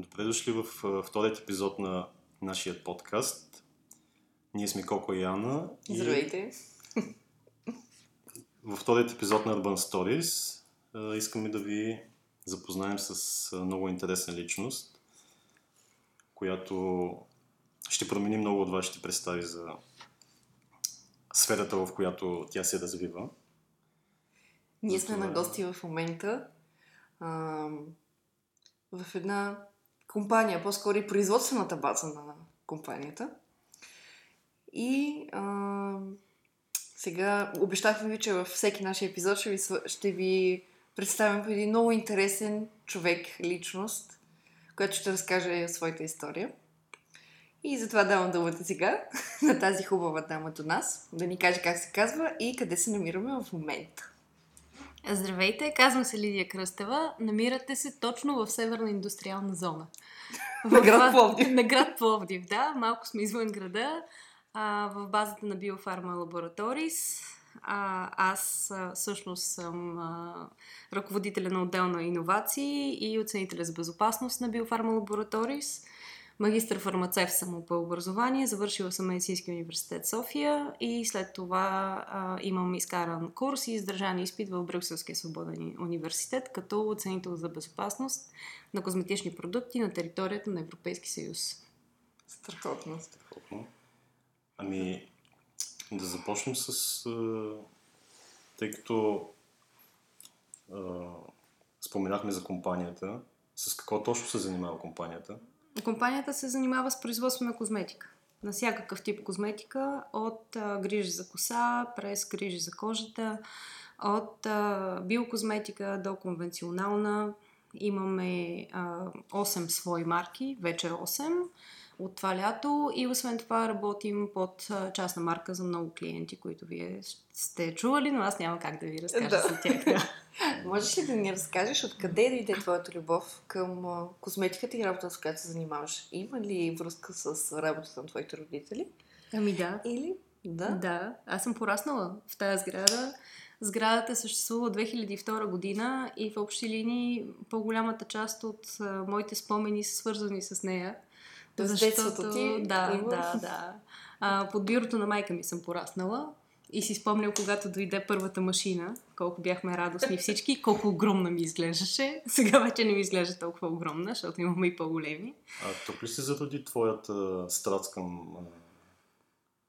Добре дошли в вторият епизод на нашия подкаст. Ние сме Коко и Ана. И Здравейте! Във вторият епизод на Urban Stories искаме да ви запознаем с много интересна личност, която ще промени много от вашите представи за сферата, в която тя се развива. Ние сме на гости в момента а, в една компания, по-скоро и производствената база на компанията. И а, сега обещахме ви, че във всеки наш епизод ще ви, ще ви представим един много интересен човек, личност, която ще разкаже своята история. И затова давам думата сега на тази хубава дама до нас, да ни каже как се казва и къде се намираме в момента. Здравейте, казвам се Лидия Кръстева. Намирате се точно в Северна индустриална зона. На град Пловдив. На град Пловдив, да. Малко сме извън града. А, в базата на Биофарма Лабораторис. А, аз а, всъщност съм а, ръководителя на отдел на иновации и оценителя за безопасност на Биофарма Лабораторис. Магистър фармацевт съм по образование, завършила съм Медицински университет София и след това а, имам изкаран курс и издържан изпит в Брюкселския свободен университет като оценител за безопасност на козметични продукти на територията на Европейски съюз. Страхотно. Страхотно. Ами, да започнем с... Тъй като а, споменахме за компанията, с какво точно се занимава компанията? Компанията се занимава с производство на козметика. На всякакъв тип козметика, от а, грижи за коса, през грижи за кожата, от а, биокозметика до конвенционална. Имаме а, 8 свои марки, вече 8 от това лято и освен това работим под частна марка за много клиенти, които вие сте чували, но аз няма как да ви разкажа да. за тях. Да. Можеш ли да ни разкажеш откъде дойде твоята любов към козметиката и работата, с която се занимаваш? Има ли връзка с работата на твоите родители? Ами да. Или? Да. Да. Аз съм пораснала в тази сграда. Сградата съществува от 2002 година и в общи линии по-голямата част от моите спомени са свързани с нея. Защото, детството ти да, има... да, да. А, под бюрото на майка ми съм пораснала и си спомням, когато дойде първата машина, колко бяхме радостни всички, колко огромна ми изглеждаше. Сега вече не ми изглежда толкова огромна, защото имаме и по-големи. А тук ли се зароди твоята страст към,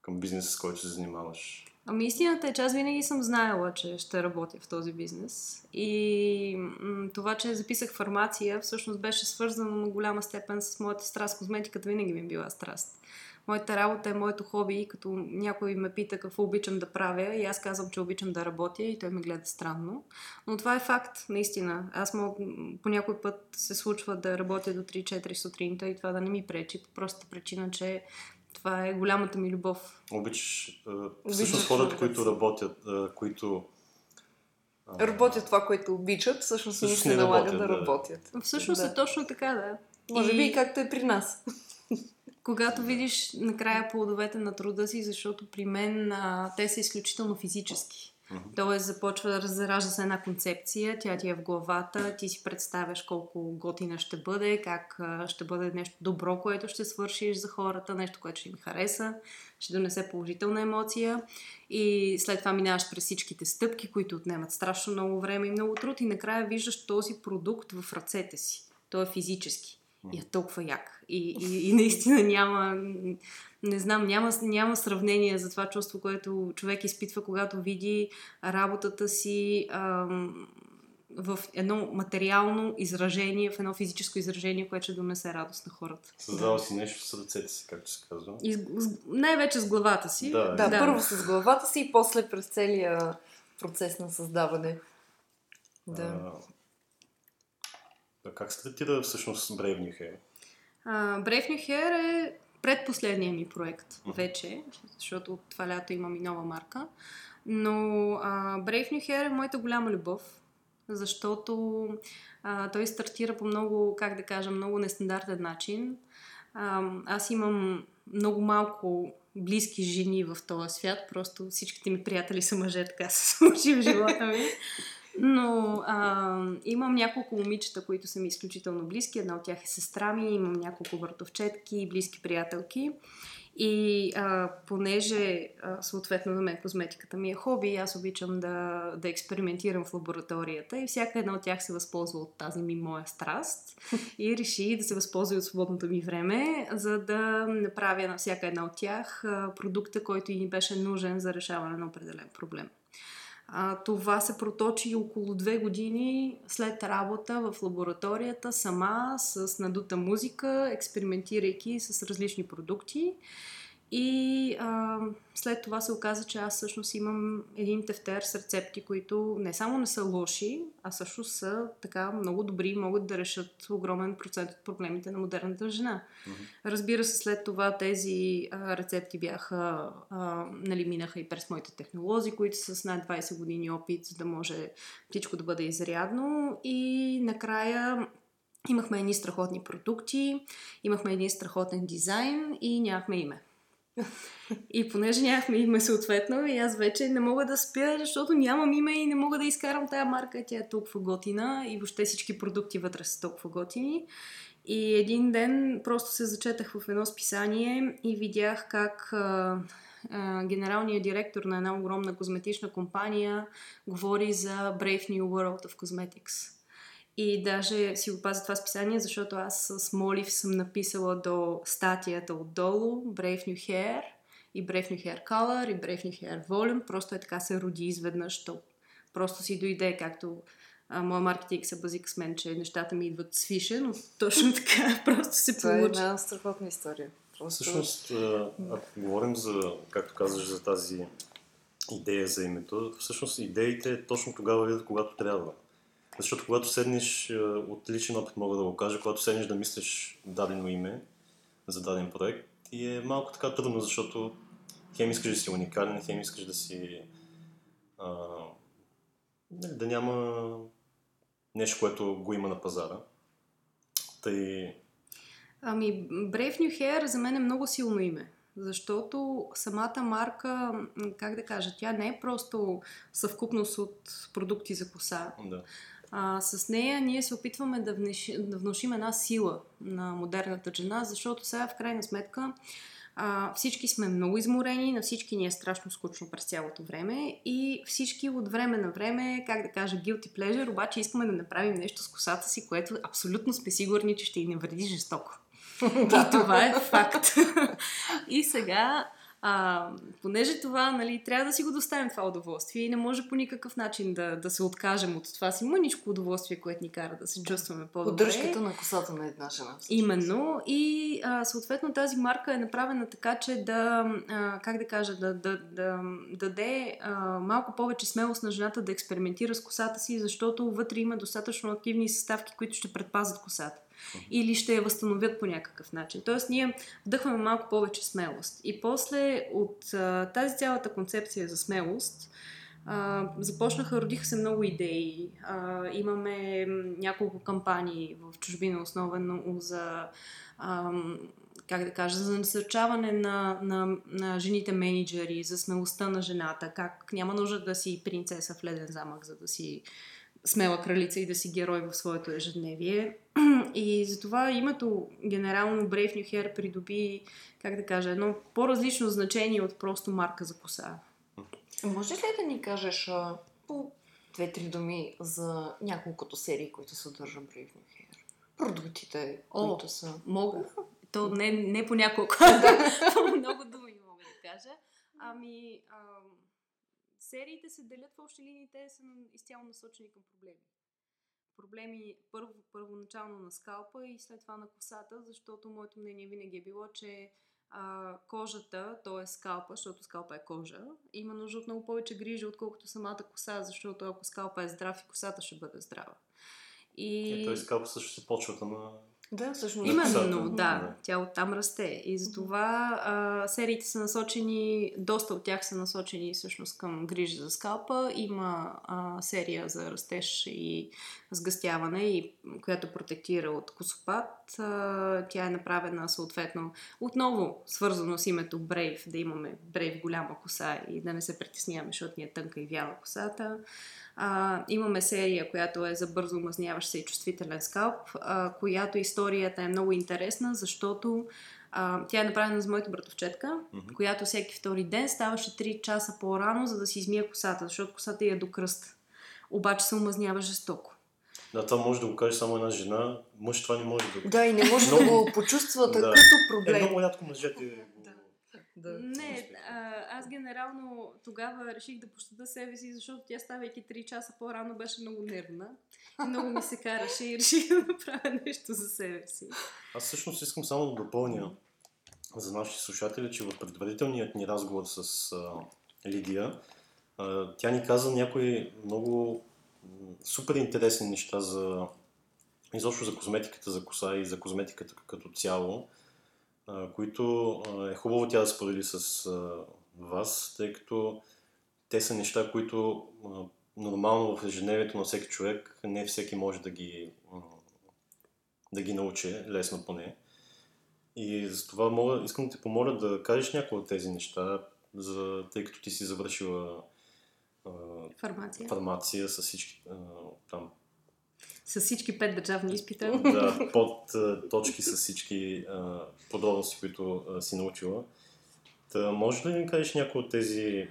към бизнеса, с който се занимаваш? Ами истината е, че аз винаги съм знаела, че ще работя в този бизнес. И м- това, че записах фармация, всъщност беше свързано на голяма степен с моята страст. Козметиката винаги ми е била страст. Моята работа е моето хоби и като някой ме пита какво обичам да правя и аз казвам, че обичам да работя и той ме гледа странно. Но това е факт, наистина. Аз мог, по някой път се случва да работя до 3-4 сутринта и това да не ми пречи, по простата причина, че това е голямата ми любов. Обичаш, всъщност хората, които работят, които работят това, което обичат, всъщност не се налага да, работят. Всъщност да. е точно така, да. Може би и както е при нас. Когато видиш накрая плодовете на труда си, защото при мен а, те са изключително физически. Тоест започва да заражда се една концепция, тя ти е в главата, ти си представяш колко готина ще бъде, как ще бъде нещо добро, което ще свършиш за хората, нещо, което ще им хареса, ще донесе положителна емоция. И след това минаваш през всичките стъпки, които отнемат страшно много време и много труд и накрая виждаш този продукт в ръцете си. Той е физически и е толкова як. И, и, и наистина няма, не знам, няма, няма сравнение за това чувство, което човек изпитва, когато види работата си ам, в едно материално изражение, в едно физическо изражение, което ще донесе радост на хората. Създава си нещо с ръцете си, както се казва. И, с, най-вече с главата си. Да, да, да, първо с главата си и после през целия процес на създаване. Да. А, как стартира всъщност Brave New Hair? Uh, Brave New Hair е предпоследния ми проект uh-huh. вече, защото това лято имам и нова марка. Но uh, Brave New Hair е моята голяма любов, защото uh, той стартира по много, как да кажа, много нестандартен начин. Uh, аз имам много малко близки жени в този свят, просто всичките ми приятели са мъже, така се случи в живота ми. Но а, имам няколко момичета, които са ми изключително близки. Една от тях е сестра ми, имам няколко въртовчетки и близки приятелки. И а, понеже а, съответно на мен козметиката ми е хоби, аз обичам да, да експериментирам в лабораторията и всяка една от тях се възползва от тази ми моя страст и реши да се възползва от свободното ми време, за да направя на всяка една от тях а, продукта, който ни беше нужен за решаване на определен проблем. А, това се проточи около две години след работа в лабораторията, сама с надута музика, експериментирайки с различни продукти. И а, след това се оказа, че аз всъщност имам един тефтер с рецепти, които не само не са лоши, а също са така много добри и могат да решат огромен процент от проблемите на модерната жена. Mm-hmm. Разбира се, след това тези а, рецепти бяха, а, нали, минаха и през моите технолози, които са с над 20 години опит, за да може всичко да бъде изрядно. И накрая имахме едни страхотни продукти, имахме един страхотен дизайн и нямахме име. И понеже нямахме име съответно, и аз вече не мога да спя, защото нямам име и не мога да изкарам тая марка. Тя е толкова готина и въобще всички продукти вътре са толкова готини. И един ден просто се зачетах в едно списание и видях как генералният директор на една огромна козметична компания говори за Brave New World of Cosmetics. И даже си го пазя това списание, защото аз с Молив съм написала до статията отдолу Brave New Hair и Brave New Hair Color и Brave New Hair Volume. Просто е така се роди изведнъж. То просто си дойде, както а, моя маркетинг се базика с мен, че нещата ми идват свише, но точно така просто се Това получи. е една страхотна история. Просто... Всъщност, ако говорим за, както казваш, за тази идея за името, всъщност идеите точно тогава видят, когато трябва. Защото когато седнеш, е, от личен опит мога да го кажа, когато седнеш да мислиш дадено име за даден проект, и е малко така трудно, защото хем искаш да си уникален, хем искаш да си... А, да няма нещо, което го има на пазара. Тъй... Ами, Brave New Hair за мен е много силно име. Защото самата марка, как да кажа, тя не е просто съвкупност от продукти за коса. Да. А, с нея ние се опитваме да, внеш, да внушим една сила на модерната жена, защото сега в крайна сметка а, всички сме много изморени, на всички ни е страшно скучно през цялото време и всички от време на време, как да кажа, guilty pleasure, обаче искаме да направим нещо с косата си, което абсолютно сме сигурни, че ще ни навреди жестоко. да. И това е факт. и сега а, понеже това, нали, трябва да си го доставим това удоволствие и не може по никакъв начин да, да се откажем от това си мъничко удоволствие, което ни кара да се чувстваме по-добре. Поддръжката на косата на една жена. Именно. И а, съответно тази марка е направена така, че да, а, как да кажа, да, да, да, да даде а, малко повече смелост на жената да експериментира с косата си, защото вътре има достатъчно активни съставки, които ще предпазят косата или ще я възстановят по някакъв начин. Тоест ние вдъхваме малко повече смелост. И после от а, тази цялата концепция за смелост а, започнаха, родиха се много идеи. А, имаме няколко кампании в чужбина, основено за а, как да кажа, за насърчаване на, на, на жените менеджери, за смелостта на жената, как няма нужда да си принцеса в леден замък, за да си смела кралица и да си герой в своето ежедневие. И затова името генерално Brave New Hair придоби, как да кажа, едно по-различно значение от просто марка за коса. Може ли да ни кажеш по две-три думи за няколкото серии, които съдържа Brave New Hair? Продуктите, О, които са... Мога. То не, не по няколко. Много думи мога да кажа. Ами, ам, сериите се делят в общи линии, те са изцяло насочени към проблеми. Проблеми първо, първоначално на скалпа и след това на косата, защото моето мнение винаги е било, че а, кожата, т.е. скалпа, защото скалпа е кожа, има нужда от много повече грижа, отколкото самата коса, защото ако скалпа е здрав и косата ще бъде здрава. И... Е, той скалпа също се почвата на Да, всъщност. Именно, Да. да. Тя оттам расте. И затова а, сериите са насочени, доста от тях са насочени всъщност към грижа за скалпа. Има а, серия за растеж и сгъстяване, и, която протектира от косопад. А, тя е направена съответно отново свързано с името Brave, да имаме Brave голяма коса и да не се притесняваме, защото ни е тънка и вяла косата. А, имаме серия, която е за бързо омазняващ се и чувствителен скалп, а, която историята е много интересна, защото а, тя е направена за моята братовчетка, Мгм. която всеки втори ден ставаше 3 часа по-рано, за да си измие косата, защото косата ѝ е до кръст. Обаче се омазнява жестоко. Да, това може да го каже само една жена. Мъж това не може да го Да, и не може да го почувства Да. като Е, проблем. много рядко мъжете го... Да. Не, а, аз генерално тогава реших да пощада себе си, защото тя ставайки 3 часа по-рано беше много нервна. И много ми се караше и реших да направя нещо за себе си. Аз всъщност искам само да допълня за нашите слушатели, че в предварителният ни разговор с а, Лидия, а, тя ни каза някои много супер интересни неща за изобщо за козметиката за коса и за козметиката като цяло, които е хубаво тя да сподели с вас, тъй като те са неща, които нормално в ежедневието на всеки човек не всеки може да ги, да ги научи, лесно поне. И затова мога, искам да те помоля да кажеш някои от тези неща, за, тъй като ти си завършила а, Фармация. фармация с всички а, там С всички пет държавни изпита. да, под точки с всички а, подробности, които а, си научила. Та, може ли да ни кажеш някои от тези,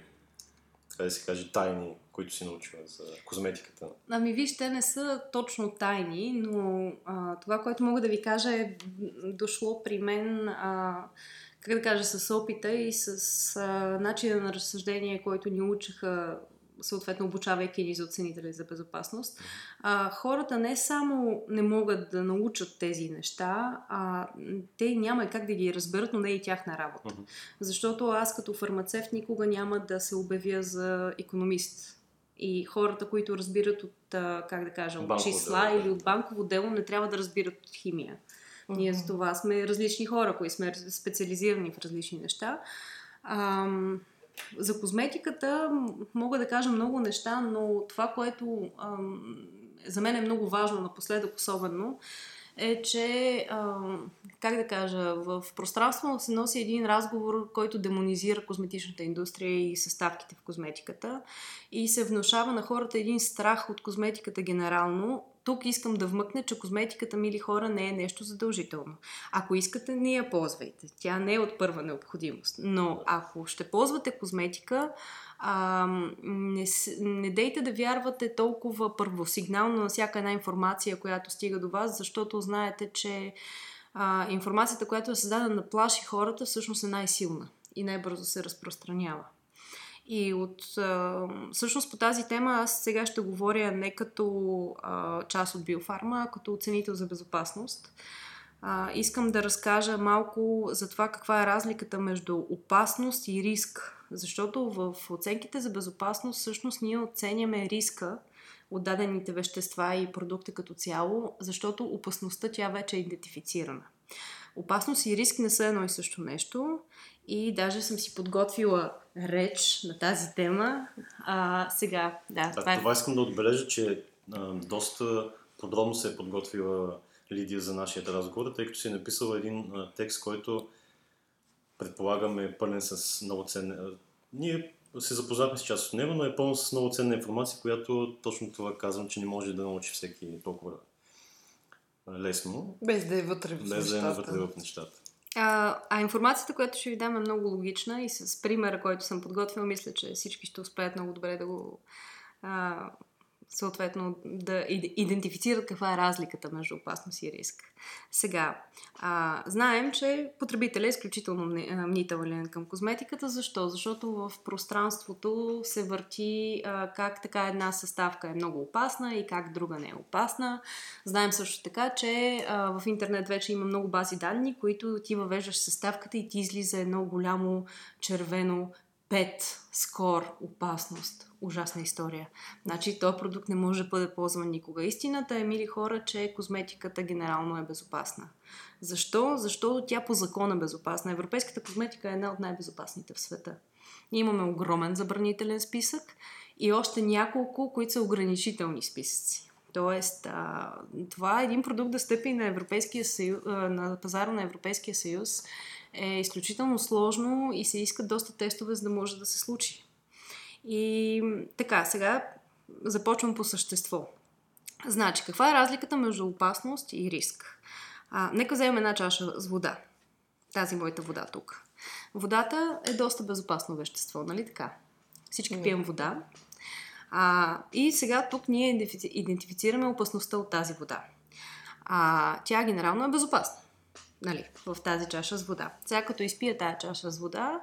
така да се каже, тайни, които си научила за козметиката? Ами виж, те не са точно тайни, но а, това, което мога да ви кажа е дошло при мен, а, как да кажа, с опита и с а, начина на разсъждение, който ни учиха съответно обучавайки ни за оценители за безопасност. А, хората не само не могат да научат тези неща, а те няма как да ги разберат, но не е и тяхна работа. Защото аз като фармацевт никога няма да се обявя за економист. И хората, които разбират от, как да кажа, от Банково числа дело, или от банково дело, не трябва да разбират от химия. Ние за това сме различни хора, които сме специализирани в различни неща. Ам, за козметиката мога да кажа много неща, но това, което ам, за мен е много важно напоследък особено, е, че, ам, как да кажа, в пространството се носи един разговор, който демонизира козметичната индустрия и съставките в козметиката и се внушава на хората един страх от козметиката генерално. Тук искам да вмъкна, че козметиката, мили хора, не е нещо задължително. Ако искате, не я ползвайте. Тя не е от първа необходимост. Но ако ще ползвате козметика, а, не, не дейте да вярвате толкова първосигнално на всяка една информация, която стига до вас, защото знаете, че а, информацията, която е създадена да плаши хората, всъщност е най-силна и най-бързо се разпространява. И от, а, всъщност по тази тема аз сега ще говоря не като а, част от биофарма, а като оценител за безопасност. А, искам да разкажа малко за това каква е разликата между опасност и риск. Защото в оценките за безопасност всъщност ние оценяме риска от дадените вещества и продукти като цяло, защото опасността тя вече е идентифицирана. Опасност и риск не са едно и също нещо. И даже съм си подготвила реч на тази тема. А, сега, да, Да, това е това искам да отбележа, че а, доста подробно се е подготвила Лидия за нашия разговор, тъй като си е написала един а, текст, който предполагам е пълен с много ценна... Ние се запознахме с част от него, но е пълно с много ценна информация, която точно това казвам, че не може да научи всеки толкова лесно, Без да е вътре в без да е нещата. навътре в нещата. А, а информацията, която ще ви дам е много логична и с примера, който съм подготвила, мисля, че всички ще успеят много добре да го а, съответно да иде- идентифицират каква е разликата между опасност и риск. Сега, а, знаем, че потребителят е изключително мнителен към козметиката. Защо? Защото в пространството се върти а, как така една съставка е много опасна и как друга не е опасна. Знаем също така, че а, в интернет вече има много бази данни, които ти въвеждаш съставката и ти излиза едно голямо червено 5 скор опасност. Ужасна история. Значи този продукт не може да бъде ползван никога. Истината е, мили хора, че козметиката генерално е безопасна. Защо? Защото тя по закон е безопасна. Европейската козметика е една от най-безопасните в света. Имаме огромен забранителен списък и още няколко, които са ограничителни списъци. Тоест, а, това е един продукт да стъпи на, Европейския съюз, а, на пазара на Европейския съюз е изключително сложно и се искат доста тестове, за да може да се случи. И така, сега започвам по същество. Значи, каква е разликата между опасност и риск? А, нека вземем една чаша с вода. Тази моята вода тук. Водата е доста безопасно вещество, нали така? Всички пием вода. А, и сега тук ние идентифицираме опасността от тази вода. А, тя генерално е безопасна. Нали, в тази чаша с вода. Сега като изпия тази чаша с вода,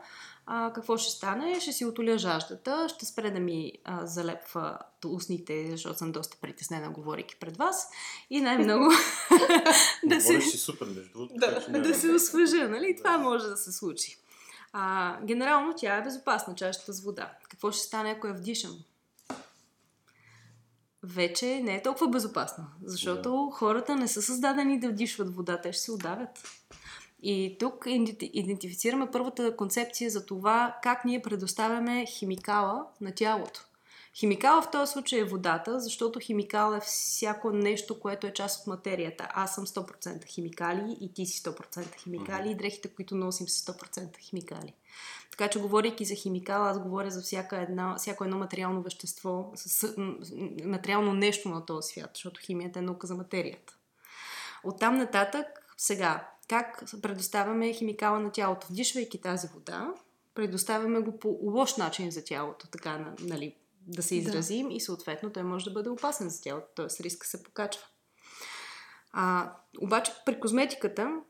а, какво ще стане? Ще си отоля жаждата, ще спре да ми а, залепва устните, защото съм доста притеснена, говорейки пред вас. И най-много да се... си супер, между другото. Да, да се освежа, нали? Това може да се случи. А, генерално тя е безопасна, чашата с вода. Какво ще стане, ако я вдишам? Вече не е толкова безопасна, защото да. хората не са създадени да вдишват вода, те ще се удавят. И тук идентифицираме първата концепция за това как ние предоставяме химикала на тялото. Химикала в този случай е водата, защото химикал е всяко нещо, което е част от материята. Аз съм 100% химикали и ти си 100% химикали и дрехите, които носим са 100% химикали. Така че, говорейки за химикал, аз говоря за всяка една, всяко едно материално вещество, с, материално нещо на този свят, защото химията е наука за материята. Оттам нататък, сега, как предоставяме химикала на тялото? Вдишвайки тази вода, предоставяме го по лош начин за тялото, така, нали, да се изразим да. и съответно той може да бъде опасен за тялото, т.е. риска се покачва. А, обаче при козметиката,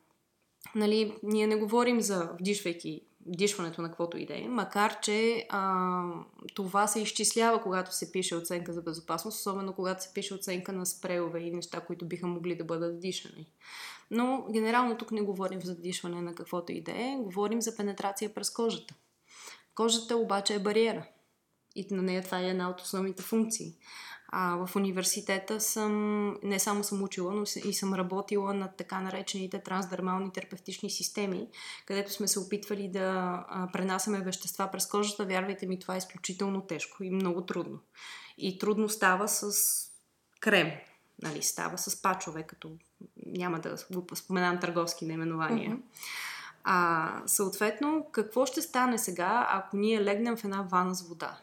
нали, ние не говорим за вдишвайки вдишването на каквото и е, макар че а, това се изчислява, когато се пише оценка за безопасност, особено когато се пише оценка на спреове и неща, които биха могли да бъдат вдишани. Но генерално тук не говорим за вдишване на каквото и е, говорим за пенетрация през кожата. Кожата обаче е бариера. И на нея това е една от основните функции. А, в университета съм, не само съм учила, но и съм работила над така наречените трансдермални терапевтични системи, където сме се опитвали да пренасяме вещества през кожата. Вярвайте ми, това е изключително тежко и много трудно. И трудно става с крем. Нали, става с пачове, като няма да споменам търговски наименования. Uh-huh. А, съответно, какво ще стане сега, ако ние легнем в една вана с вода?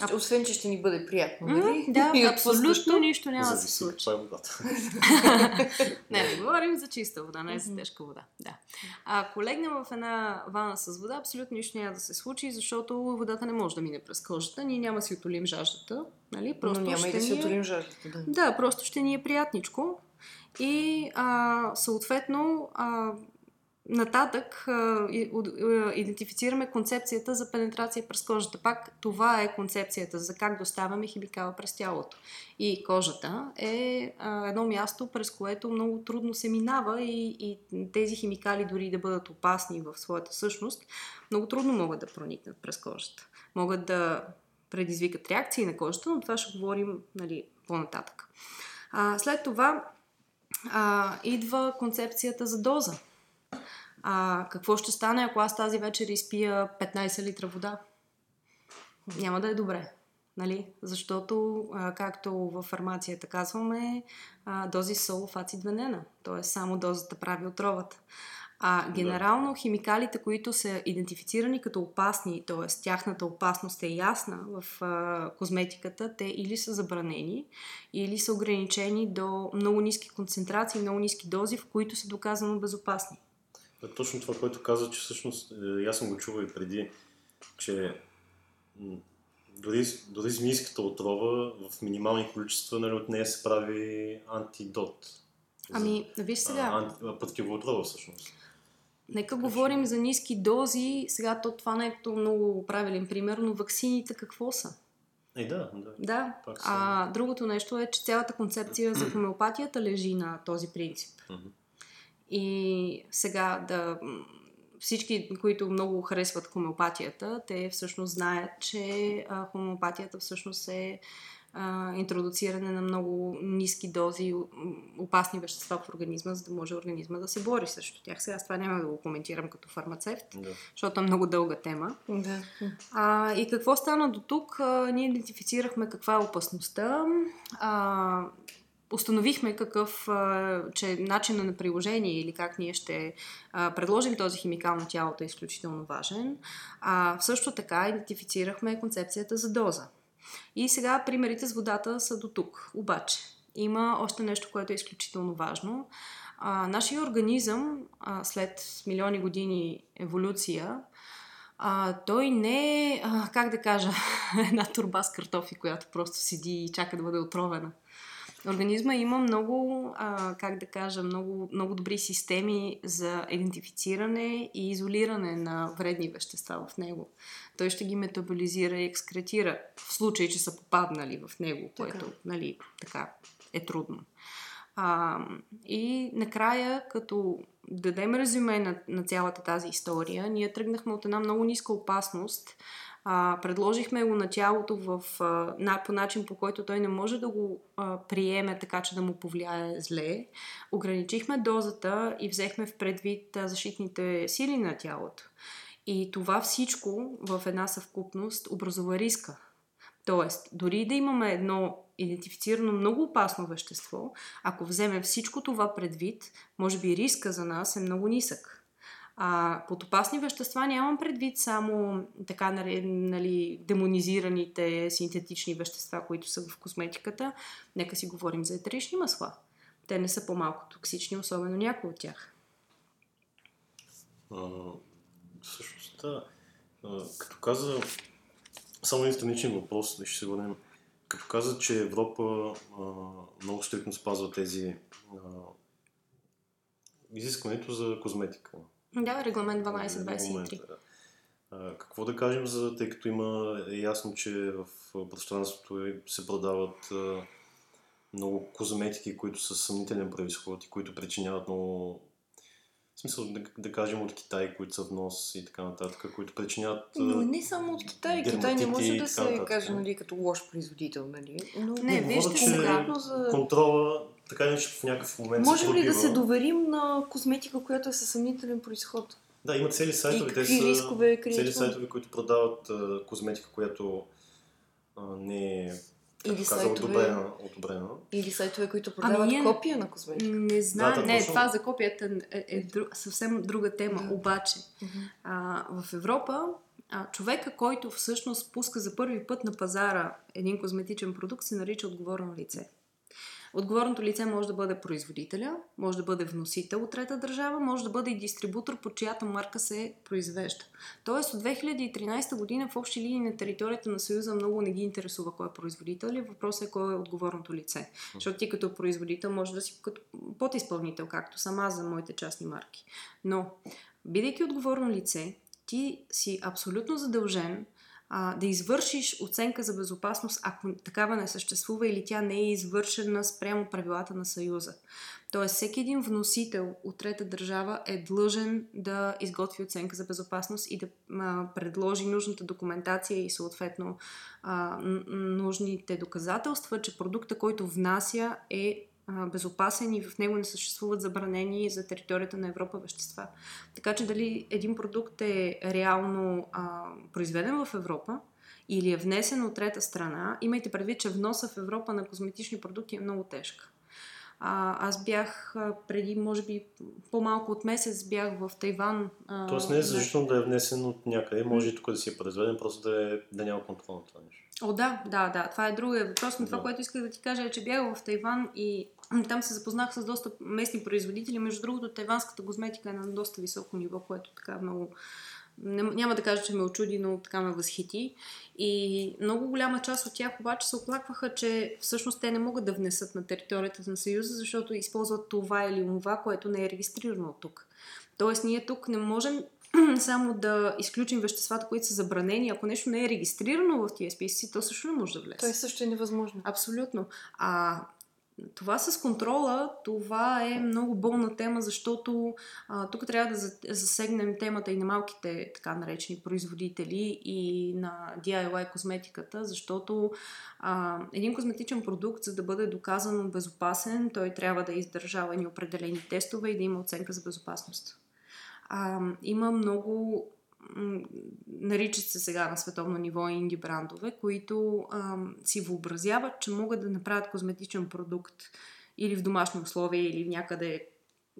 А... Освен, че ще ни бъде приятно, нали? Да, и абсолютно нищо няма да се случи. Това е водата. не, не говорим за чиста вода, не за тежка вода. Да. А ако легнем в една вана с вода, абсолютно нищо няма да се случи, защото водата не може да мине през кожата. Ние няма да си отолим жаждата. Нали? Просто Но няма и да си отолим жаждата, да. Да, просто ще ни е приятничко. И а, съответно а, Нататък идентифицираме концепцията за пенетрация през кожата. Пак това е концепцията за как доставяме химикала през тялото. И кожата е едно място, през което много трудно се минава и, и тези химикали, дори да бъдат опасни в своята същност, много трудно могат да проникнат през кожата. Могат да предизвикат реакции на кожата, но това ще говорим нали, по-нататък. А, след това а, идва концепцията за доза а, какво ще стане, ако аз тази вечер изпия 15 литра вода? Няма да е добре. Нали? Защото, а, както в фармацията казваме, а, дози сол в ацид венена. Т.е. само дозата прави отровата. А генерално химикалите, които са идентифицирани като опасни, т.е. тяхната опасност е ясна в а, козметиката, те или са забранени, или са ограничени до много ниски концентрации, много ниски дози, в които са доказано безопасни. Е, точно това, което каза, че всъщност, е, аз съм го чувал и преди, че дори, дори змийската отрова в минимални количества нали, от нея се прави антидот. Ами, виж сега. А, пъткива отрова всъщност. Нека говорим за ниски дози. Сега то това не е много правилен пример, но ваксините какво са? Е, да, да. Да. Пак а другото нещо е, че цялата концепция за хомеопатията лежи на този принцип. И сега да всички, които много харесват хомеопатията, те всъщност знаят, че хомеопатията всъщност е интродуциране на много ниски дози опасни вещества в организма, за да може организма да се бори срещу тях. Сега с това няма да го коментирам като фармацевт, да. защото е много дълга тема. Да. А, и какво стана до тук? А, ние идентифицирахме каква е опасността. А, установихме какъв, че начина на приложение или как ние ще предложим този химикал на тялото е изключително важен. А също така идентифицирахме концепцията за доза. И сега примерите с водата са до тук. Обаче, има още нещо, което е изключително важно. А, нашия организъм, а, след милиони години еволюция, а, той не е, а, как да кажа, една турба с картофи, която просто седи и чака да бъде отровена. Организма има много, а, как да кажа, много, много добри системи за идентифициране и изолиране на вредни вещества в него. Той ще ги метаболизира и екскретира, в случай, че са попаднали в него, Така. което нали, така е трудно. А, и накрая, като дадем резюме на, на цялата тази история, ние тръгнахме от една много ниска опасност. А, предложихме го началото в, а, на, по начин, по който той не може да го а, приеме така, че да му повлияе зле. Ограничихме дозата и взехме в предвид а, защитните сили на тялото. И това всичко в една съвкупност образува риска. Тоест, дори да имаме едно идентифицирано много опасно вещество, ако вземем всичко това предвид, може би риска за нас е много нисък. А под опасни вещества нямам предвид само така нали, нали, демонизираните синтетични вещества, които са в косметиката. Нека си говорим за етерични масла. Те не са по-малко токсични, особено някои от тях. А, всъщност, да. Като каза, само един страничен въпрос, да ще се върнем. Като каза, че Европа а, много стрикно спазва тези а, изискването за козметика. Да, регламент В 1223. момента, да. Какво да кажем за, тъй като има, е ясно, че в пространството е- се продават много козметики, които са съмнителен происход и които причиняват много в смисъл да, да кажем от Китай, които са внос и така нататък, които причиняват Но не само от Китай. Китай не може да се каже нали, като лош производител. Нали? Но Не, говоря, вижте че конкретно за... контрола така или иначе в някакъв момент Можем се ли да се доверим на козметика, която е със съмнителен происход? Да, има цели сайтове. И те са рискове цели сайтове, които продават а, козметика, която а, не е Или каза, сайтове- одобрена, одобрена. Или сайтове, които продават ние- копия на козметика? Не знам, Да, не, точно. това за копията е, е дру, съвсем друга тема. Да. Обаче, а, в Европа а, човека, който всъщност пуска за първи път на пазара един козметичен продукт, се нарича отговорно лице. Отговорното лице може да бъде производителя, може да бъде вносител от трета държава, може да бъде и дистрибутор, под чиято марка се произвежда. Тоест от 2013 година в общи линии на територията на Съюза много не ги интересува кой е производител, въпросът е кой е отговорното лице. Защото ти като производител може да си като подизпълнител, както съм аз за моите частни марки. Но, бидейки отговорно лице, ти си абсолютно задължен а, да извършиш оценка за безопасност, ако такава не съществува или тя не е извършена спрямо правилата на Съюза. Тоест, всеки един вносител от трета държава е длъжен да изготви оценка за безопасност и да а, предложи нужната документация и съответно а, нужните доказателства, че продукта, който внася е безопасен и в него не съществуват забранени за територията на Европа вещества. Така че дали един продукт е реално а, произведен в Европа или е внесен от трета страна, имайте предвид, че вноса в Европа на козметични продукти е много тежка. А, аз бях преди, може би, по-малко от месец бях в Тайван. А, Тоест не е задължително да е внесен от някъде, може и тук да си е произведен, просто да, е, да няма контрол на това нещо. О, да, да, да. Това е другия въпрос. Но това, Да. което исках да ти кажа е, че бях в Тайван и там се запознах с доста местни производители. Между другото, тайванската козметика е на доста високо ниво, което така много... Няма да кажа, че ме очуди, но така ме възхити. И много голяма част от тях обаче се оплакваха, че всъщност те не могат да внесат на територията на Съюза, защото използват това или това, което не е регистрирано тук. Тоест, ние тук не можем само да изключим веществата, които са забранени. Ако нещо не е регистрирано в тия списъци, то също не може да влезе. Той също е невъзможно. Абсолютно. А това с контрола, това е много болна тема, защото а, тук трябва да за- засегнем темата и на малките така наречени производители и на DIY козметиката, защото а, един козметичен продукт, за да бъде доказано безопасен, той трябва да издържава ни определени тестове и да има оценка за безопасност. А, има много наричат се сега на световно ниво инди брандове, които ам, си въобразяват, че могат да направят козметичен продукт или в домашни условия, или някъде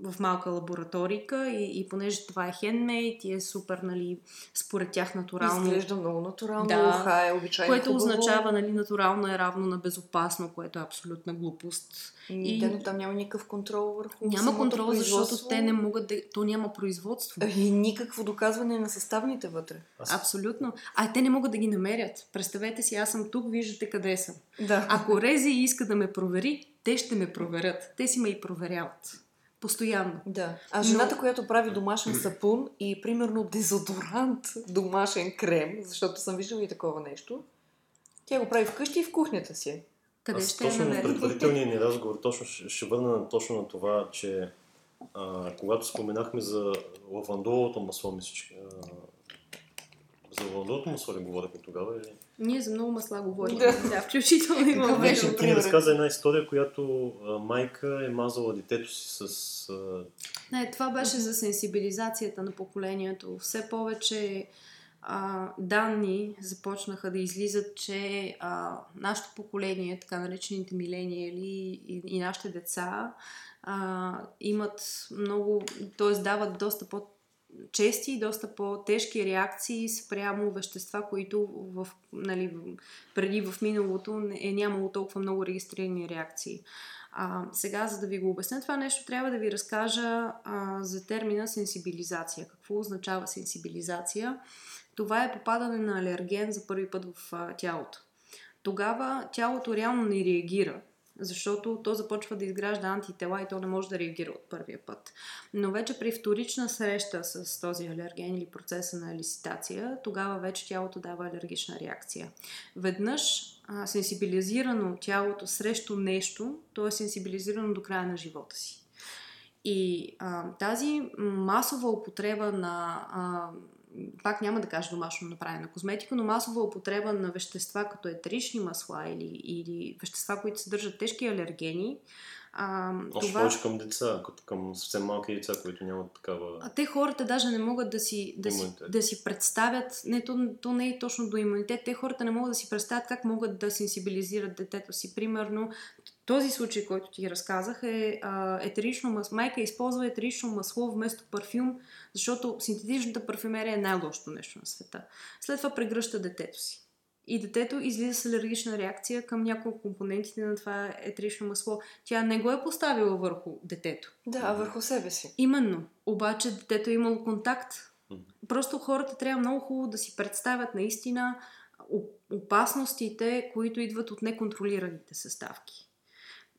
в малка лабораторика и, и понеже това е хендмейд и е супер, нали, според тях натурално. Изглежда много натурално, Да. уха е обичайно Което хубаво. означава, нали, натурално е равно на безопасно, което е абсолютна глупост. И... И- Да, но там няма никакъв контрол върху Няма контрол, защото те не могат да... То няма производство. И никакво доказване на съставните вътре. Аз Абсолютно. А те не могат да ги намерят. Представете си, аз съм тук, виждате къде съм. Да. Ако Рези иска да ме провери, те ще ме проверят. Те си ме и проверяват. Постоянно. Да. А жената, Но- която прави домашен сапун и примерно дезодорант, домашен крем, защото съм виждала и такова нещо, тя го прави вкъщи и в кухнята си. Къде Аз ще точно в намерят? предварителния ни разговор точно ще, ще върна на- точно на това, че а, когато споменахме за лавандовото масло, мисля, че, а, за лавандовото масло ли говорихме тогава? Или? Ние за много масла говорим. Да. Да, включително и във беше? ти ни разказа една история, която а, майка е мазала детето си с... А, Не, това беше за сенсибилизацията на поколението. Все повече а, данни започнаха да излизат, че а, нашето поколение, така наречените милениали и, и нашите деца, а, имат много, т.е. дават доста по чести и доста по-тежки реакции спрямо вещества, които в, нали, преди в миналото е нямало толкова много регистрирани реакции. А, сега, за да ви го обясня това нещо, трябва да ви разкажа а, за термина сенсибилизация. Какво означава сенсибилизация? Това е попадане на алерген за първи път в а, тялото. Тогава тялото реално не реагира, защото то започва да изгражда антитела и то не може да реагира от първия път. Но вече при вторична среща с този алерген или процеса на елиситация, тогава вече тялото дава алергична реакция. Веднъж а, сенсибилизирано тялото срещу нещо, то е сенсибилизирано до края на живота си. И а, тази масова употреба на, а, пак няма да кажа домашно направена козметика, но масова употреба на вещества като етерични масла или, или вещества, които съдържат тежки алергени, а, още това... повече към деца, към съвсем малки деца, които нямат такава... А те хората даже не могат да си, да си, да си представят, не, то, то не е точно до имунитет, те хората не могат да си представят как могат да сенсибилизират детето си. Примерно, този случай, който ти разказах е а, етерично масло. Майка използва етерично масло вместо парфюм, защото синтетичната парфюмерия е най-лошото нещо на света. След това прегръща детето си. И детето излиза с алергична реакция към няколко компонентите на това етерично масло. Тя не го е поставила върху детето. Да, а върху себе си. Именно. Обаче детето е имало контакт. Просто хората трябва много хубаво да си представят наистина опасностите, които идват от неконтролираните съставки.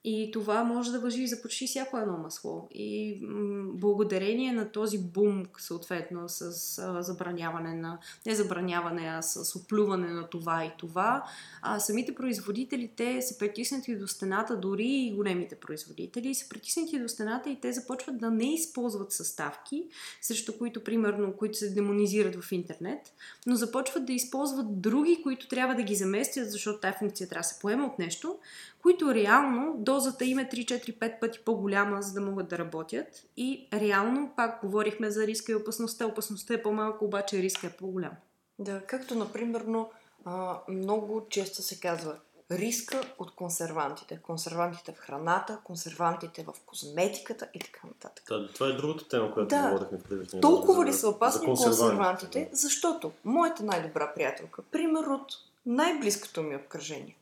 И това може да въжи за почти всяко едно масло. И м- благодарение на този бум, съответно, с а, забраняване на, не забраняване, а с оплюване на това и това, а, самите производители, те са притиснати до стената, дори и големите производители са притиснати до стената и те започват да не използват съставки, срещу които, примерно, които се демонизират в интернет, но започват да използват други, които трябва да ги заместят, защото тая функция трябва да се поема от нещо, които реално дозата им е 3-4-5 пъти по-голяма, за да могат да работят. И реално, пак говорихме за риска и опасността. Опасността е по-малка, обаче риска е по-голям. Да, както, например, много често се казва риска от консервантите. Консервантите в храната, консервантите в козметиката и така нататък. Да, това е другата тема, която Да. говорихме в предишния Толкова ли са опасни за консервантите? да. Защото моята най-добра приятелка, пример от най-близкото ми обкръжение,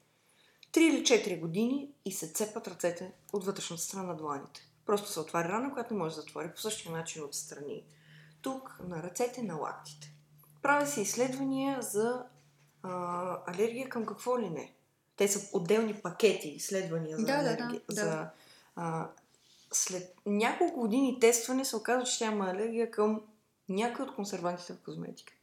3 или 4 години и се цепат ръцете от вътрешната страна на дланите. Просто се отваря рана, която не може да затвори по същия начин отстрани. Тук, на ръцете, на лактите. Правя се изследвания за а, алергия към какво ли не. Те са отделни пакети изследвания за Да, алергия. да, за, да. а, след няколко години тестване се оказва, че тя има алергия към някои от консервантите в козметиката.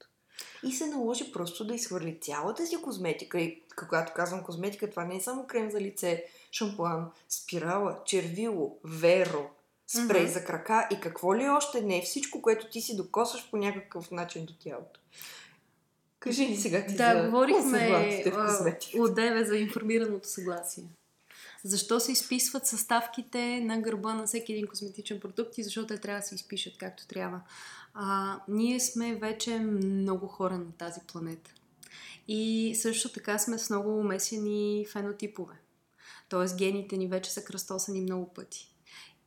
И се наложи просто да изхвърли цялата си козметика. И когато казвам козметика, това не е само крем за лице, шампуан, спирала, червило, веро, спрей Мгм. за крака и какво ли още не. Всичко, което ти си докосваш по някакъв начин до тялото. Кажи ни сега ти Да, за говорихме консервантите в а, козметиката. от деве за информираното съгласие. Защо се изписват съставките на гърба на всеки един козметичен продукт и защо те трябва да се изпишат както трябва. А, ние сме вече много хора на тази планета. И също така сме с много умесени фенотипове. Тоест гените ни вече са кръстосани много пъти.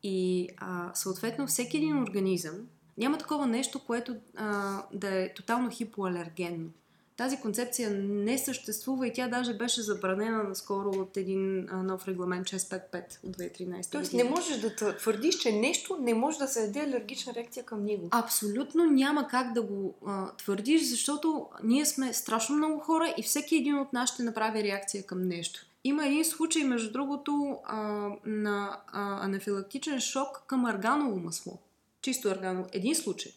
И а, съответно всеки един организъм няма такова нещо, което а, да е тотално хипоалергенно. Тази концепция не съществува и тя даже беше забранена наскоро от един нов регламент 655 от 2013 Тоест не можеш да твър- твърдиш, че нещо не може да се даде алергична реакция към него. Абсолютно няма как да го а, твърдиш, защото ние сме страшно много хора и всеки един от нас ще направи реакция към нещо. Има един случай, между другото, а, на а, анафилактичен шок към арганово масло. Чисто арганово. Един случай.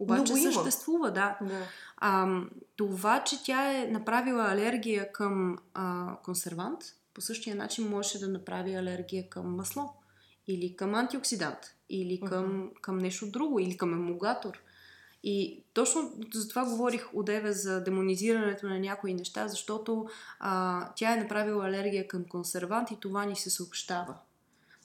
Обаче има. съществува, да. Да. А, това, че тя е направила алергия към а, консервант, по същия начин можеше да направи алергия към масло, или към антиоксидант, или към, към нещо друго, или към емулгатор. И точно за това говорих одеве за демонизирането на някои неща, защото а, тя е направила алергия към консервант и това ни се съобщава.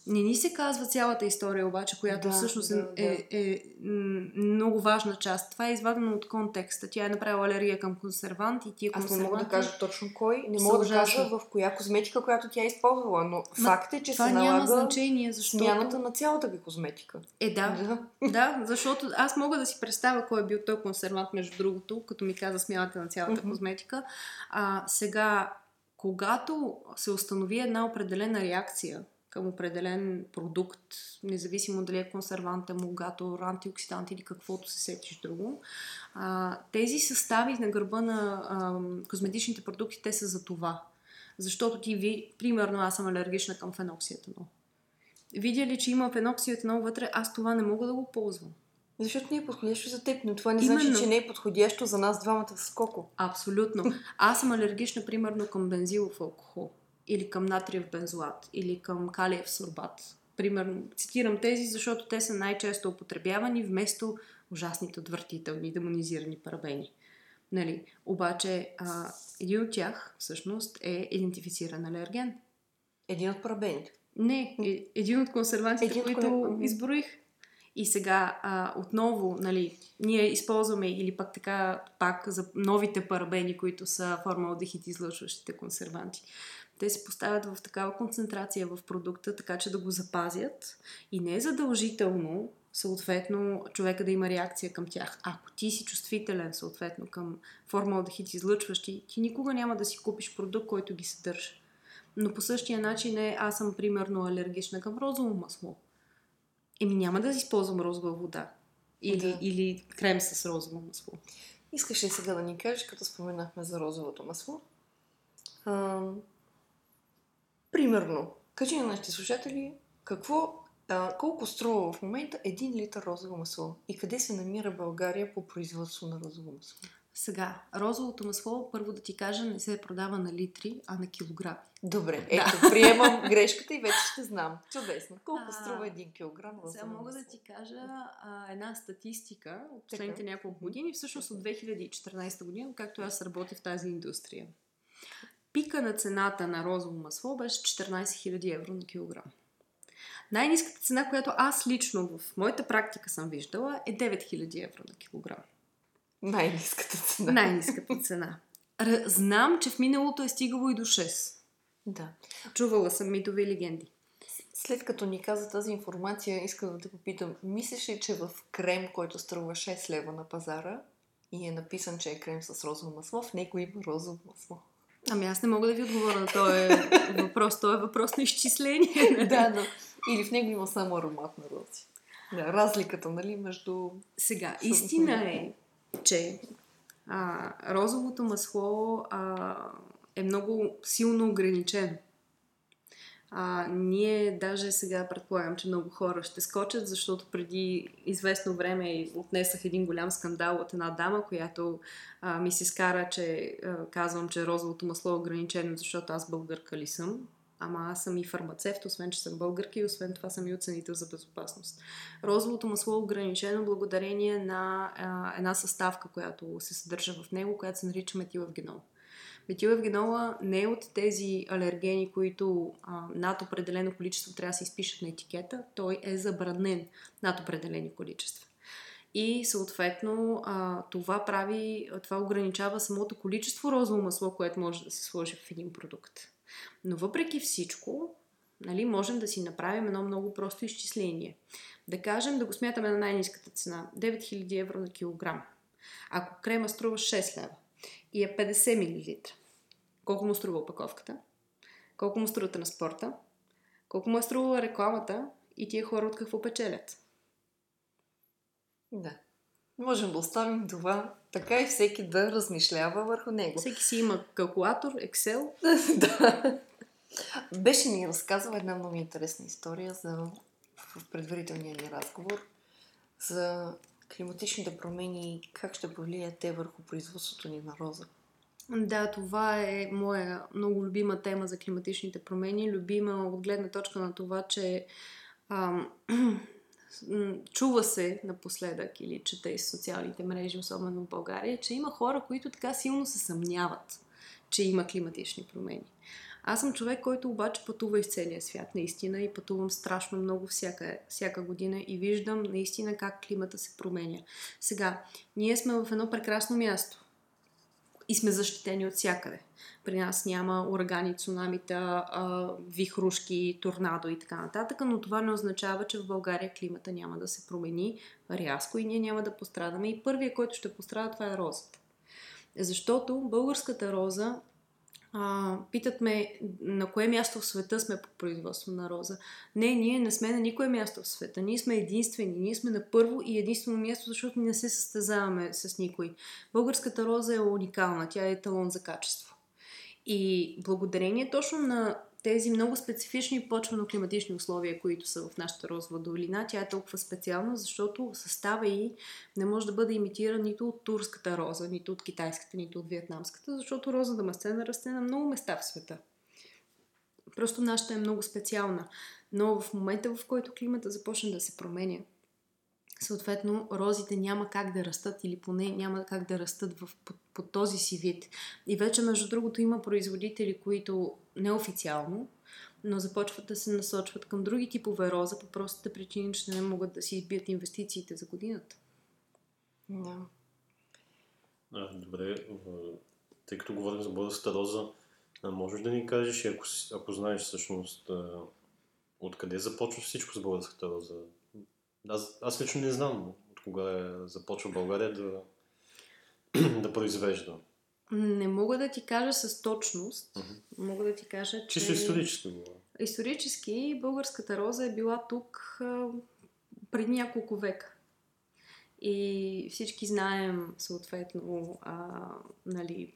Не ни се казва цялата история, обаче, която Да, всъщност да, е, е, е м, много важна част. Това е извадено от контекста. Тя е направила алергия към консервант и тия Аз не консерванти... мога да кажа точно кой, не мога да кажа в коя козметика, която тя е използвала, но факт е, че Това се няма налага значение, защото... смяната на цялата ви козметика. Е, да. Да, защото аз мога да си представя кой е бил той консервант, между другото, като ми каза смяната на цялата Мгм. козметика. А, сега, когато се установи една определена реакция към определен продукт, независимо дали е консервант, емулгатор, антиоксидант или каквото се сетиш друго, а, тези състави на гърба на а, козметичните продукти, те са за това. Защото ти ви, примерно аз съм алергична към феноксиетанол. Видя ли, че има феноксиетанол вътре, аз това не мога да го ползвам. Защото не е подходящо за теб, но това не Именно. значи, че не е подходящо за нас двамата с Коко. Абсолютно. Аз съм алергична, примерно, към бензилов алкохол. Или към натриев бензолат. Или към калиев сорбат. Примерно, цитирам тези, защото те са най-често употребявани вместо ужасните, отвратителни, демонизирани парабени. Нали? Обаче, а, един от тях, всъщност, е идентифициран алерген. Един от парабените. Не, е, един от консервантите, Един които консерва- изброих. И сега а, отново, нали, ние използваме или пък така пак за новите парабени, които са формалдехид излъчващите консерванти. Те се поставят в такава концентрация в продукта, така че да го запазят и не е задължително съответно човека да има реакция към тях. Ако ти си чувствителен съответно към формалдехид излъчващи, ти никога няма да си купиш продукт, който ги съдържа. Но по същия начин е, аз съм примерно алергична към розово масло. Еми няма да използвам розова вода. Или, Да. или крем с розово масло. Искаш ли сега да ни кажеш, като споменахме за розовото масло? А, примерно, кажи на нашите слушатели какво, а, колко струва в момента един литър розово масло и къде се намира България по производство на розово масло? Сега, розовото масло, първо да ти кажа, не се продава на литри, а на килограми. Добре, ето, приемам грешката и вече ще знам. Чудесно. Колко А, струва един килограм розово Сега мога да ти кажа а, една статистика от последните няколко години, всъщност от 2014 година, както аз работя в тази индустрия. Пика на цената на розово масло беше 14 000 евро на килограм. Най-низката цена, която аз лично в моята практика съм виждала, е 9000 евро на килограм. Най-ниската цена. Най-низката цена. Р- знам, че в миналото е стигало и до 6. Да. Чувала съм митови и легенди. След като ни каза тази информация, искам да те попитам, мислиш ли, че в крем, който струва 6 лева на пазара и е написан, че е крем с розово масло, в него има розово масло? Ами аз не мога да ви отговоря на този въпрос. Това е въпрос на изчисление. да, но или в него има само аромат на рози. Да, разликата, нали, между... Сега, истина е, че а, розовото масло а, е много силно ограничено. А, ние даже сега предполагам, че много хора ще скочат, защото преди известно време отнесах един голям скандал от една дама, която а, ми се скара, че а, казвам, че розовото масло е ограничено, защото аз българка ли съм. Ама аз съм и фармацевт, освен че съм българка и освен това съм и оценител за безопасност. Розовото масло е ограничено благодарение на а, една съставка, която се съдържа в него, която се нарича метилевгенол. Метилевгенола не е от тези алергени, които а, над определено количество трябва да се изпишат на етикета. Той е забранен над определени количества. И съответно а, това прави, това ограничава самото количество розово масло, което може да се сложи в един продукт. Но въпреки всичко, Нали? Можем да си направим едно много просто изчисление. Да кажем, да го смятаме на най-низката цена 9000 евро на килограм. Ако крема струва 6 лева и е 50 мл, колко му струва опаковката? Колко му струва транспорта? Колко му е струвала рекламата и тия хора от какво печелят? Да. Можем да оставим това така и всеки да размишлява върху него. Всеки си има калкулатор, Excel. да. Беше ни разказала една много интересна история за, в предварителния ни разговор за климатичните промени и как ще повлияят те върху производството ни на роза. Да, това е моя много любима тема за климатичните промени. Любима от гледна точка на това, че ам, чува се напоследък или чета и социалните мрежи, особено в България, че има хора, които така силно се съмняват, че има климатични промени. Аз съм човек, който обаче пътува из целия свят, наистина, и пътувам страшно много всяка, всяка година и виждам наистина как климата се променя. Сега, ние сме в едно прекрасно място и сме защитени от всякъде. При нас няма урагани, цунамита, вихрушки, торнадо и така нататък, но това не означава, че в България климата няма да се промени рязко и ние няма да пострадаме. И първият, който ще пострада, това е розата. Защото българската роза а, питат ме на кое място в света сме по производство на роза. Не, ние не сме на никое място в света. Ние сме единствени. Ние сме на първо и единствено място, защото не се състезаваме с никой. Българската роза е уникална. Тя е талон за качество. И благодарение точно на тези много специфични почвено-климатични условия, които са в нашата розова долина, тя е толкова специална, защото състава и не може да бъде имитиран нито от турската роза, нито от китайската, нито от вьетнамската, защото роза дамасцена расте на много места в света. Просто нашата е много специална. Но в момента, в който климата започне да се променя, съответно розите няма как да растат или поне няма как да растат в, по, по този си вид. И вече, между другото, има производители, които неофициално, но започват да се насочват към други типове роза по простата причина, че не могат да си избият инвестициите за годината. Да. А, добре, тъй като говорим за българската роза, можеш да ни кажеш, ако, ако знаеш всъщност откъде започва всичко с българската роза? Аз, аз лично не знам от кога е започва България да, да произвежда. Не мога да ти кажа с точност. Uh-huh. Мога да ти кажа, че... Чисто исторически говоря. Исторически българската роза е била тук преди няколко века. И всички знаем, съответно, а, нали,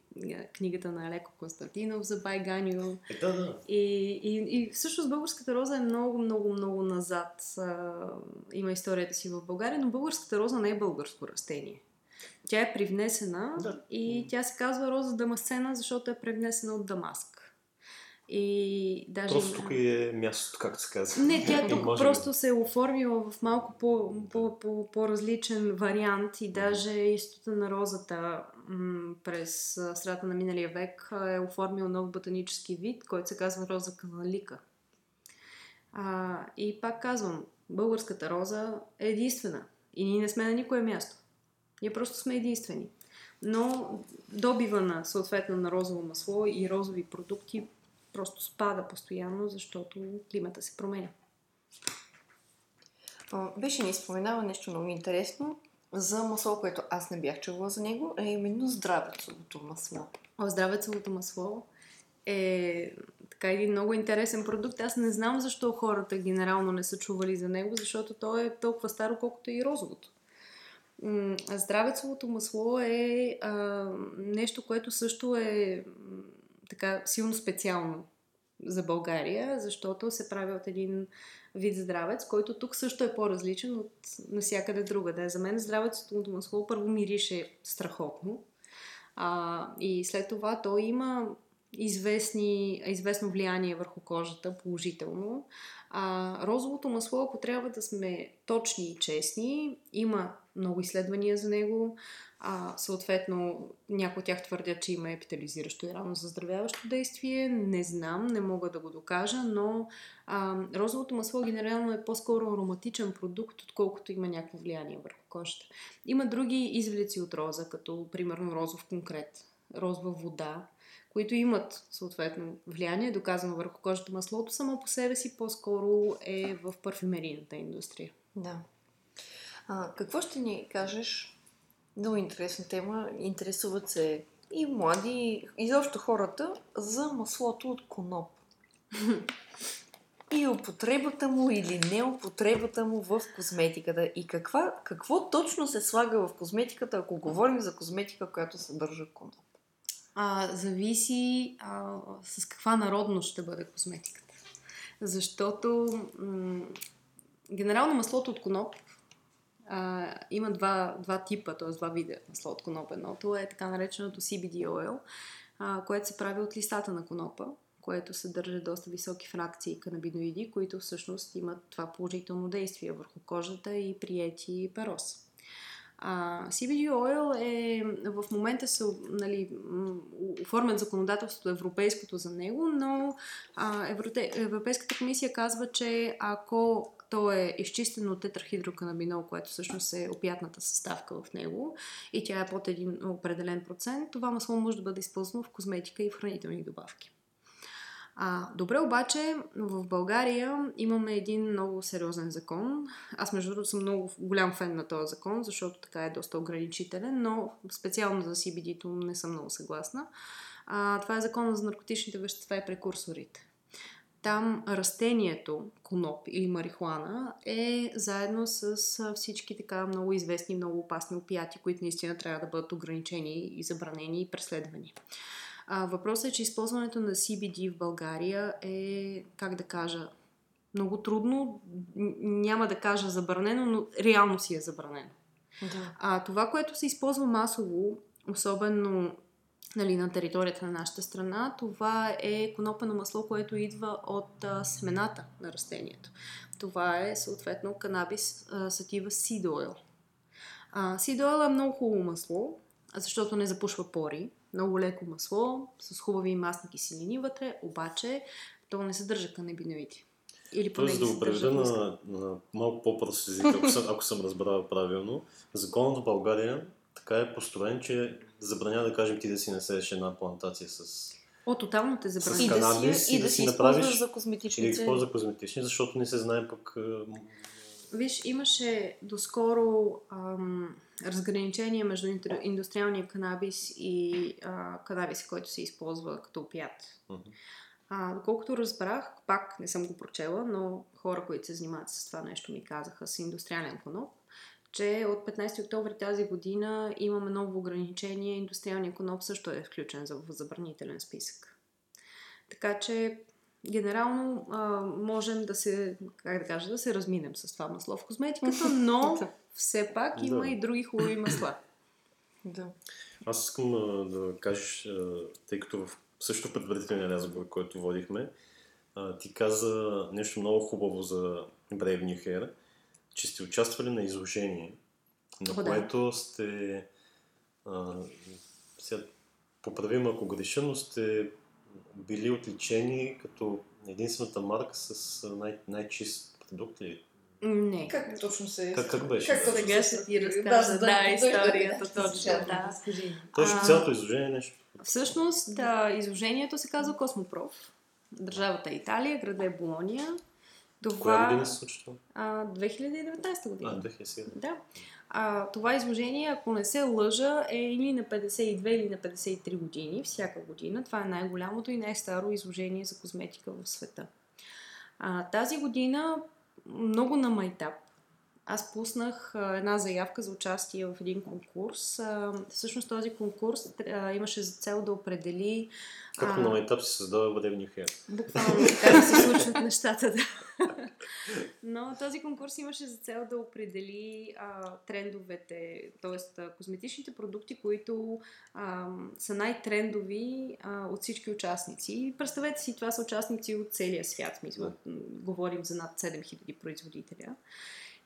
книгата на Алеко Константинов за Байганю. Е, да, да. И, и, и всъщност българската роза е много, много, много назад. А, има историята си в България, но българската роза не е българско растение. Тя е привнесена Да. и тя се казва роза дамасцена, защото е привнесена от Дамаск. И даже... Просто тук е мястото, както се казва. Не, тя тук може просто се е оформила в малко по, по, по, по-различен вариант и даже Института на розата м- през средата на миналия век е оформил нов ботанически вид, който се казва роза каналика. А, и пак казвам, българската роза е единствена и ние не сме на никое място. Ние просто сме единствени. Но добива на съответно на розово масло и розови продукти просто спада постоянно, защото климата се променя. Беше ни споменава нещо много интересно за масло, което аз не бях чула за него, а именно здравецовото масло. О, здравецовото масло е така един много интересен продукт. Аз не знам защо хората генерално не са чували за него, защото то е толкова старо, колкото и розовото. Здравецовото масло е а, нещо, което също е така силно специално за България, защото се прави от един вид здравец, който тук също е по-различен от насякъде другаде. За мен здравецовото масло първо мирише страхотно. А, и след това то има известни, известно влияние върху кожата, положително. А, розовото масло, ако трябва да сме точни и честни, има много изследвания за него. А, съответно, някои от тях твърдят, че има епитализиращо и рано заздравяващо действие. Не знам, не мога да го докажа, но а, розовото масло генерално е по-скоро ароматичен продукт, отколкото има някакво влияние върху кожата. Има други извлеци от роза, като примерно розов конкрет, розова вода, които имат съответно влияние, доказано върху кожата. Маслото само по себе си по-скоро е в парфюмерийната индустрия. Да. А, какво ще ни кажеш? Много интересна тема. Интересуват се и млади, и изобщо хората за маслото от коноп. и употребата му или не употребата му в козметиката. И каква, какво точно се слага в козметиката, ако говорим за козметика, която съдържа коноп? А, зависи а, с каква народност ще бъде козметиката. Защото м- генерално маслото от коноп а, има два, два типа, т.е. два вида масло от коноп. Едното е така нареченото CBD oil, а, което се прави от листата на конопа, което съдържа доста високи фракции канабиноиди, които всъщност имат това положително действие върху кожата и приети перос. А, CBD oil е в момента се нали, оформят законодателството европейското за него, но а, Европейската комисия казва, че ако то е изчистено от тетрахидроканабинол, което всъщност е опятната съставка в него и тя е под един определен процент, това масло може да бъде използвано в козметика и в хранителни добавки. А, добре, обаче в България имаме един много сериозен закон. Аз, между другото, съм много голям фен на този закон, защото така е доста ограничителен, но специално за CBD-то не съм много съгласна. А, това е закон за наркотичните вещества и прекурсорите. Там растението, коноп или марихуана, е заедно с всички така много известни, много опасни опияти, които наистина трябва да бъдат ограничени и забранени и преследвани. А, въпросът е, че използването на CBD в България е, как да кажа, много трудно. Няма да кажа забранено, но реално си е забранено. Да. А това, което се използва масово, особено нали, на територията на нашата страна, това е конопено масло, което идва от а, семената на растението. Това е съответно канабис сатива seed oil. А, seed oil е много хубаво масло, защото не запушва пори много леко масло с хубави масни киселини вътре, обаче то не съдържа канабиноиди. Или поне Тоест да го преведа на, на малко по-прост език, ако съм, ако съм разбрал правилно. Законът в България така е построен, че забранява да кажем ти да си насееш една плантация с О, тотално те забранява. И, да си, и, да си направиш за козметични Или използва за козметични, защото не се знае пък... Виж, имаше доскоро ам, разграничение между индустриалния канабис и а, канабис, който се използва като опят. Uh-huh. А, доколкото разбрах, пак не съм го прочела, но хора, които се занимават с това нещо ми казаха с индустриален коноп, че от 15 октомври тази година имаме ново ограничение. Индустриалния коноп също е включен в забранителен списък. Така че генерално а, можем да се, как да кажа, да се разминем с това масло в козметиката, но все пак има да. и други хубави масла. Да. Аз искам а, да кажеш, а, тъй като в също предварителния разговор, който водихме, а, ти каза нещо много хубаво за Brave New Hair, че сте участвали на изложение, на О, което да. сте а, сега поправим ако греша, но сте били отличени като единствената марка с най- най-чист продукт ли? Не. Как точно се... Как, как беше? Как сега ще ти разкажа, да, да, да, историята да, точно, да. Точно цялото изложение е нещо. Всъщност, да, изложението се казва Космопров. Държавата е Италия, града е Болония. Това... Коя година се случва това? 2019 година. А, 2007. Да. А, това изложение, ако не се лъжа, е или на 52 или на 53 години, всяка година. Това е най-голямото и най-старо изложение за козметика в света. А, тази година много на майтап. Аз пуснах една заявка за участие в един конкурс. Всъщност този конкурс имаше за цел да определи... Както на майтап се създава древния хер. Буквално така се случват нещата, да. Но този конкурс имаше за цел да определи а, трендовете, т.е. козметичните продукти, които а, са най-трендови а, от всички участници. Представете си, това са участници от целия свят. Мисля, говорим за над 7000 производителя.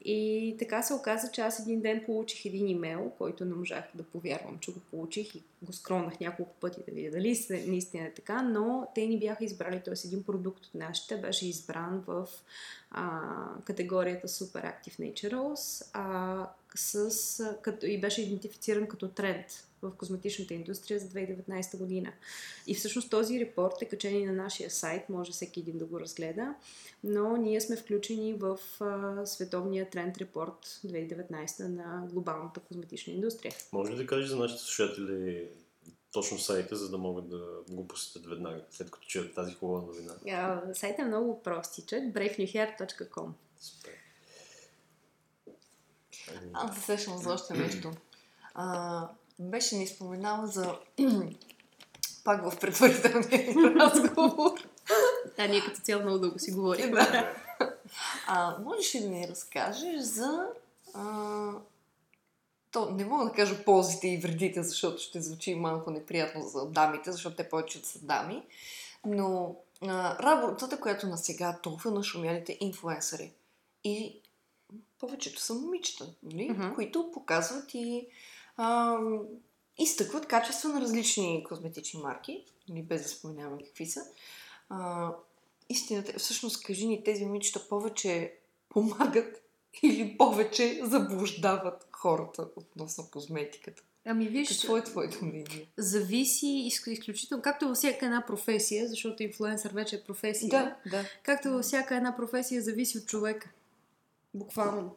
И така се оказа, че аз един ден получих един имейл, който не можах да повярвам, че го получих и го скронах няколко пъти да видя дали наистина е така, но те ни бяха избрали, т.е. един продукт от нашите беше избран в а, категорията Super Active Naturals а, с, като, и беше идентифициран като тренд в козметичната индустрия за 2019 година. И всъщност този репорт е качен и на нашия сайт, може всеки един да го разгледа, но ние сме включени в а, световния тренд репорт 2019 на глобалната козметична индустрия. Може ли да кажеш за нашите слушатели точно сайта, за да могат да го посетят веднага, след като чуят тази хубава новина? А, сайта е много простичък, bravenewhair.com Супер. Аз се сещам за още нещо. А, беше ни споменала за пак в предварителния разговор. Да, ние като цяло много дълго си говорим. Да. А, можеш ли да ни разкажеш за... А, то не мога да кажа ползите и вредите, защото ще звучи малко неприятно за дамите, защото те повече са дами. Но а, работата, която на сега толкова нашумялите инфлуенсъри и повечето са момичета, нали? Мгм. които показват и а, изтъкват качество на различни козметични марки, нали? без да споменаваме какви са. А, истината е, всъщност, кажи ни, тези момичета повече помагат или повече заблуждават хората относно козметиката? Ами виж, Какво е твоето мнение? зависи изк- изключително, както във всяка една професия, защото инфлуенсър вече е професия. Да, да. Както във всяка една професия зависи от човека. Буквално.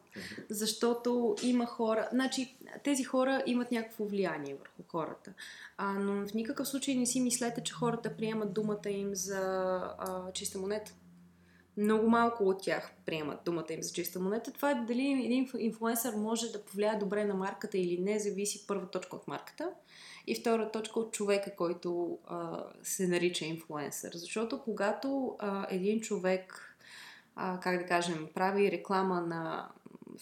Защото има хора. Значи, тези хора имат някакво влияние върху хората. А, но в никакъв случай не си мислете, че хората приемат думата им за а, чиста монета. Много малко от тях приемат думата им за чиста монета. Това е дали един инф- инфлуенсър може да повлияе добре на марката или не, зависи първа точка от марката и втора точка от човека, който а, се нарича инфлуенсър. Защото когато а, един човек, а, как да кажем, прави реклама на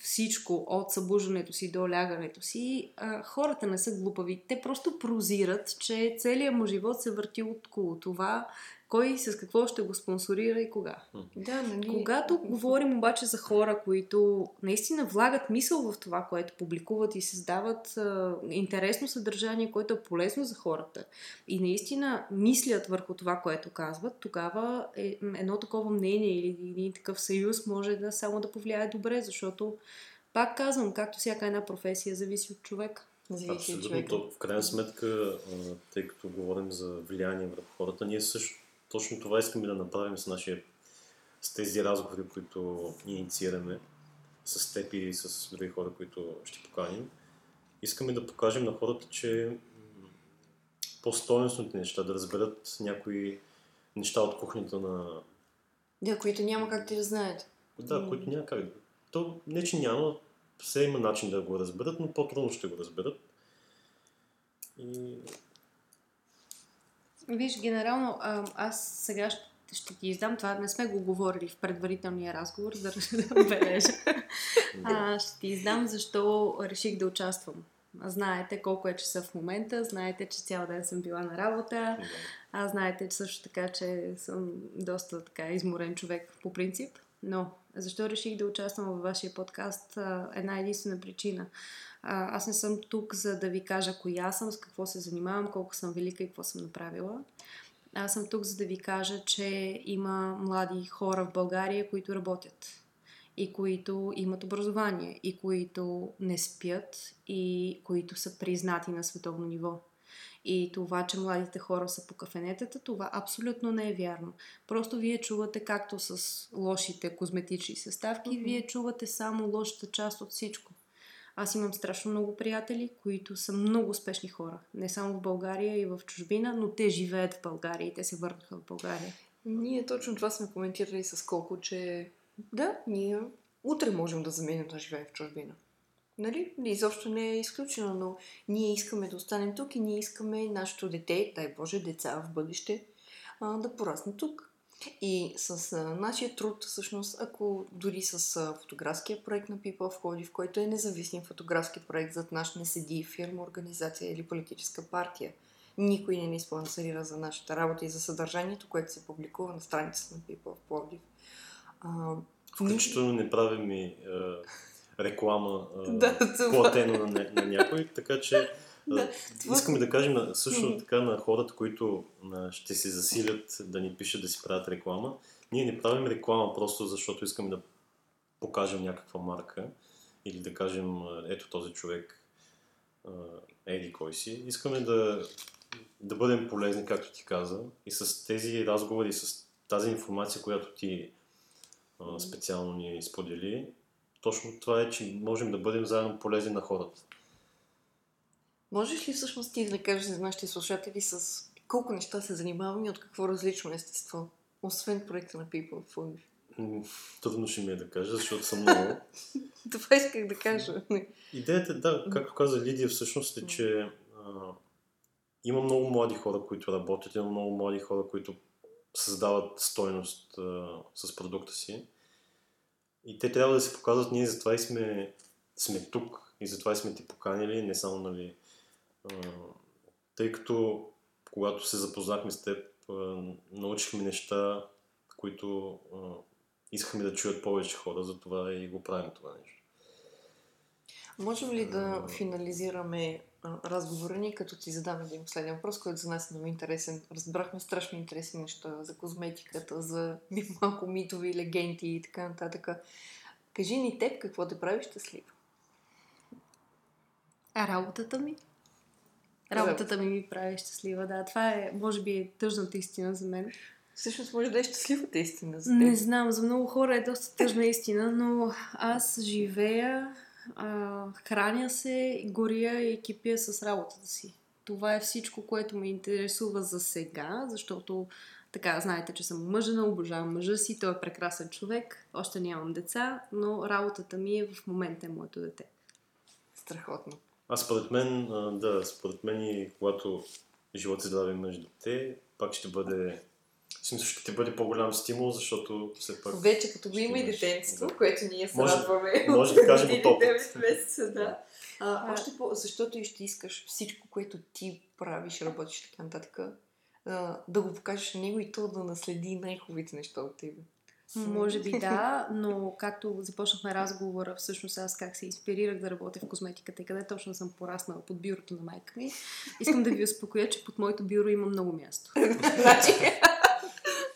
всичко от събуждането си до лягането си, а, хората не са глупави. Те просто прозират, че целият му живот се върти около това, кой с какво ще го спонсорира и кога. Да, нали? Когато говорим обаче за хора, които наистина влагат мисъл в това, което публикуват и създават а, интересно съдържание, което е полезно за хората и наистина мислят върху това, което казват, тогава е, едно такова мнение или един такъв съюз може да само да повлияе добре, защото пак казвам, както всяка една професия зависи от човека. Абсолютно. То, в крайна сметка, тъй като говорим за влияние върху хората, ние също точно това искаме да направим с нашия с тези разговори, които инициираме с теб и с други хора, които ще поканим. Искаме да покажем на хората, че м, по-стойностните неща, да разберат някои неща от кухнята на... Да, които няма как те да знаят. Да, които няма как. То не, че няма, все има начин да го разберат, но по-трудно ще го разберат. И Виж, генерално, а, аз сега ще, ще ти издам това. Не сме го говорили в предварителния разговор, за да отбележа. А, ще ти издам защо реших да участвам. Знаете колко е часа в момента, знаете, че цял ден съм била на работа, а знаете също така, че съм доста така изморен човек по принцип. Но защо реших да участвам във вашия подкаст? Една единствена причина. Аз не съм тук, за да ви кажа коя съм, с какво се занимавам, колко съм велика и какво съм направила. Аз съм тук, за да ви кажа, че има млади хора в България, които работят и които имат образование и които не спят и които са признати на световно ниво. И това, че младите хора са по кафенетата, това абсолютно не е вярно. Просто вие чувате както с лошите козметични съставки, Мгм. вие чувате само лошата част от всичко. Аз имам страшно много приятели, които са много успешни хора. Не само в България и в чужбина, но те живеят в България и те се върнаха в България. Ние точно това сме коментирали с колко, че да, ние утре можем да заменим да живеем в чужбина. Нали? Изобщо не е изключено, но ние искаме да останем тук и ние искаме нашето дете, дай Боже, деца в бъдеще, а, да порасне тук. И с а, нашия труд, всъщност, ако дори с а, фотографския проект на People of Пловдив, който е независим фотографски проект, зад наш не седи фирма, организация или политическа партия, никой не ни спонсорира за нашата работа и за съдържанието, което се публикува на страницата на People of Пловдив. Включително не правим и реклама Да, това. на, на някой, така че Да, това- искаме да кажем също така на хората, които ще се засилят да ни пишат да си правят реклама. Ние не правим реклама просто защото искаме да покажем някаква марка или да кажем ето този човек еди кой си. Искаме да, да бъдем полезни, както ти каза. И с тези разговори, с тази информация, която ти специално ни сподели, точно това е, че можем да бъдем заедно полезни на хората. Можеш ли всъщност ти да кажеш за нашите слушатели с колко неща се занимаваме и от какво различно естество, освен проекта на People Food? Трудно ще ми е да кажа, защото съм много. Това исках да кажа. Идеята, да, както каза Лидия, всъщност е, че а, има много млади хора, които работят, има много млади хора, които създават стойност а, с продукта си. И те трябва да се показват, ние затова и сме, сме тук и затова и сме ти поканили, не само, нали, а, тъй като когато се запознахме с теб, а, научихме неща, които а, искахме да чуят повече хора, затова и го правим това нещо. Можем ли да финализираме разговора ни, като ти задам един последен въпрос, който за нас е много интересен. Разбрахме страшно интересни неща за козметиката, за малко митови легенди и така нататък. Кажи ни теб какво те прави щастлива. А работата ми? Работата ми ми прави щастлива, да. Това е, може би, е тъжната истина за мен. Всъщност може да е щастливата истина за теб. Не знам, за много хора е доста тъжна истина, но аз живея, а, храня се, горя и кипя с работата си. Това е всичко, което ме интересува за сега, защото така, знаете, че съм мъжена, обожавам мъжа си, той е прекрасен човек, още нямам деца, но работата ми е в момента е моето дете. Страхотно. А според мен, да, според мен и когато живот и здраве мъж дете, пак ще бъде в смисъл ще ти бъде по-голям стимул, защото все пак... Вече като го има и детенство, да. което ние се Може- радваме. може да кажем от опит. 9 месеца, да. А, А- още по, защото и ще искаш всичко, което ти правиш, работиш така нататък, а, да го покажеш на него и то да наследи най-хубавите неща от тебе. Може би да, но както започнахме разговора, всъщност аз как се инспирирах да работя в козметиката и къде точно съм пораснала под бюрото на майка ми, искам да ви успокоя, че под моето бюро има много място. Значи,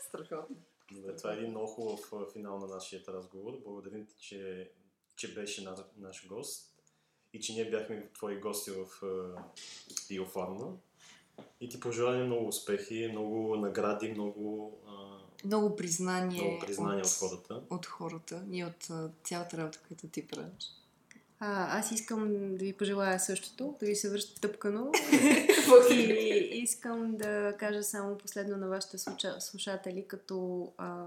страхотно. Добре, това е един много хубав финал на нашия разговор. Благодарим ти, че, че беше наш, наш гост и че ние бяхме твои гости в Биофарма. И ти пожелаваме много успехи, много награди, много, а, Много признание, много признания от хората. от хората и от цялата работа, която ти правиш. А, аз искам да ви пожелая същото, да ви се връща тъпкано. И искам да кажа само последно на вашите слуша- слушатели, като а,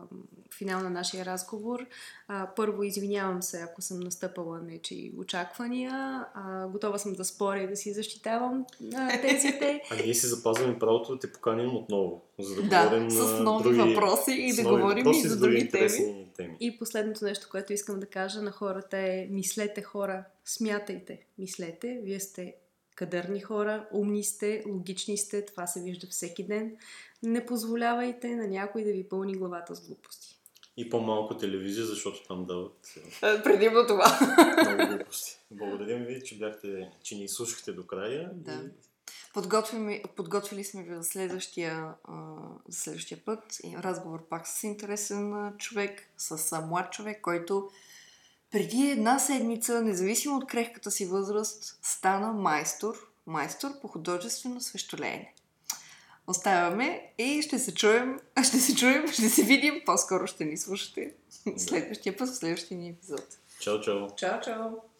финал на нашия разговор. А, първо, извинявам се, ако съм настъпала нечи очаквания. А, готова съм да споря и да си защитавам а, тезите. А ние си запазваме правото да те поканим отново, за да, Да, говорим с на нови други, въпроси и с да нови говорим и за други теми. Теми. И последното нещо, което искам да кажа на хората е мислете хора, смятайте, мислете, вие сте кадърни хора, умни сте, логични сте, това се вижда всеки ден. Не позволявайте на някой да ви пълни главата с глупости. И по-малко телевизия, защото там дават А, Предимно това. много глупости. Благодарим ви, че, бяхте, че ни слушахте до края. Да. И Подготвили, подготвили сме ви за следващия, за следващия път. И разговор пак с интересен човек, с млад човек, който преди една седмица, независимо от крехката си възраст, стана майстор, майстор по художествено свещолеене. Оставяме и ще се чуем, ще се чуем, ще се видим, по-скоро ще ни слушате следващия път, в следващия ни епизод. Чао, чао! Чао, чао!